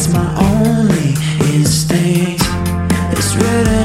It's my only instinct. It's written.